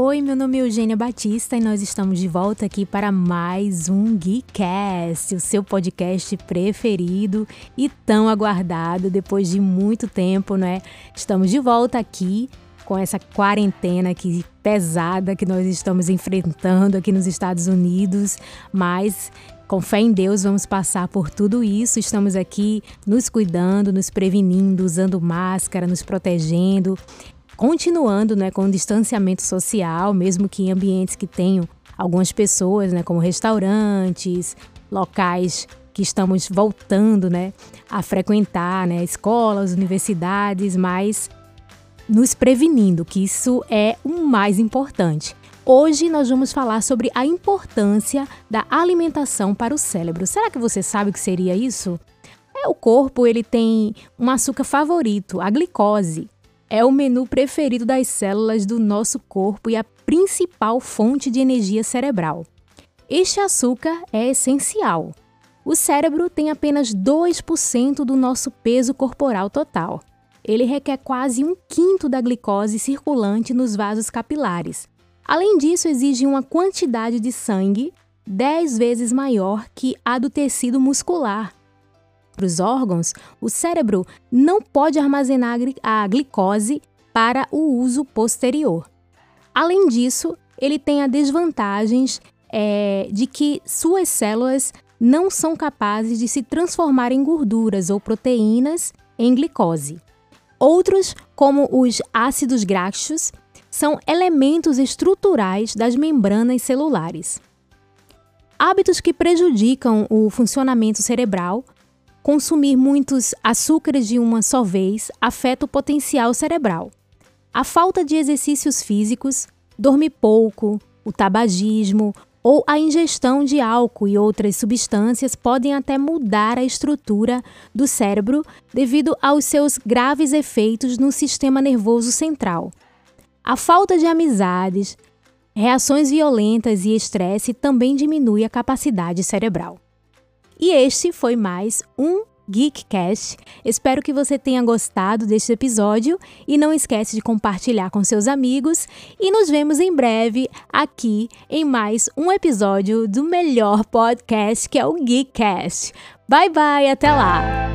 Oi, meu nome é Eugênia Batista e nós estamos de volta aqui para mais um Geekcast, o seu podcast preferido e tão aguardado depois de muito tempo, né? Estamos de volta aqui com essa quarentena aqui pesada que nós estamos enfrentando aqui nos Estados Unidos, mas com fé em Deus, vamos passar por tudo isso. Estamos aqui nos cuidando, nos prevenindo, usando máscara, nos protegendo continuando né, com o distanciamento social, mesmo que em ambientes que tenham algumas pessoas, né, como restaurantes, locais que estamos voltando né, a frequentar, né, escolas, universidades, mas nos prevenindo, que isso é o mais importante. Hoje nós vamos falar sobre a importância da alimentação para o cérebro. Será que você sabe o que seria isso? É o corpo, ele tem um açúcar favorito, a glicose é o menu preferido das células do nosso corpo e a principal fonte de energia cerebral. Este açúcar é essencial. O cérebro tem apenas 2% do nosso peso corporal total. Ele requer quase um quinto da glicose circulante nos vasos capilares. Além disso, exige uma quantidade de sangue 10 vezes maior que a do tecido muscular, para os órgãos, o cérebro não pode armazenar a glicose para o uso posterior. Além disso, ele tem a desvantagens é, de que suas células não são capazes de se transformar em gorduras ou proteínas em glicose. Outros, como os ácidos graxos, são elementos estruturais das membranas celulares. Hábitos que prejudicam o funcionamento cerebral consumir muitos açúcares de uma só vez afeta o potencial cerebral. A falta de exercícios físicos, dormir pouco, o tabagismo ou a ingestão de álcool e outras substâncias podem até mudar a estrutura do cérebro devido aos seus graves efeitos no sistema nervoso central. A falta de amizades, reações violentas e estresse também diminui a capacidade cerebral. E este foi mais um Geekcast. Espero que você tenha gostado deste episódio e não esquece de compartilhar com seus amigos e nos vemos em breve aqui em mais um episódio do melhor podcast que é o Geekcast. Bye bye, até lá.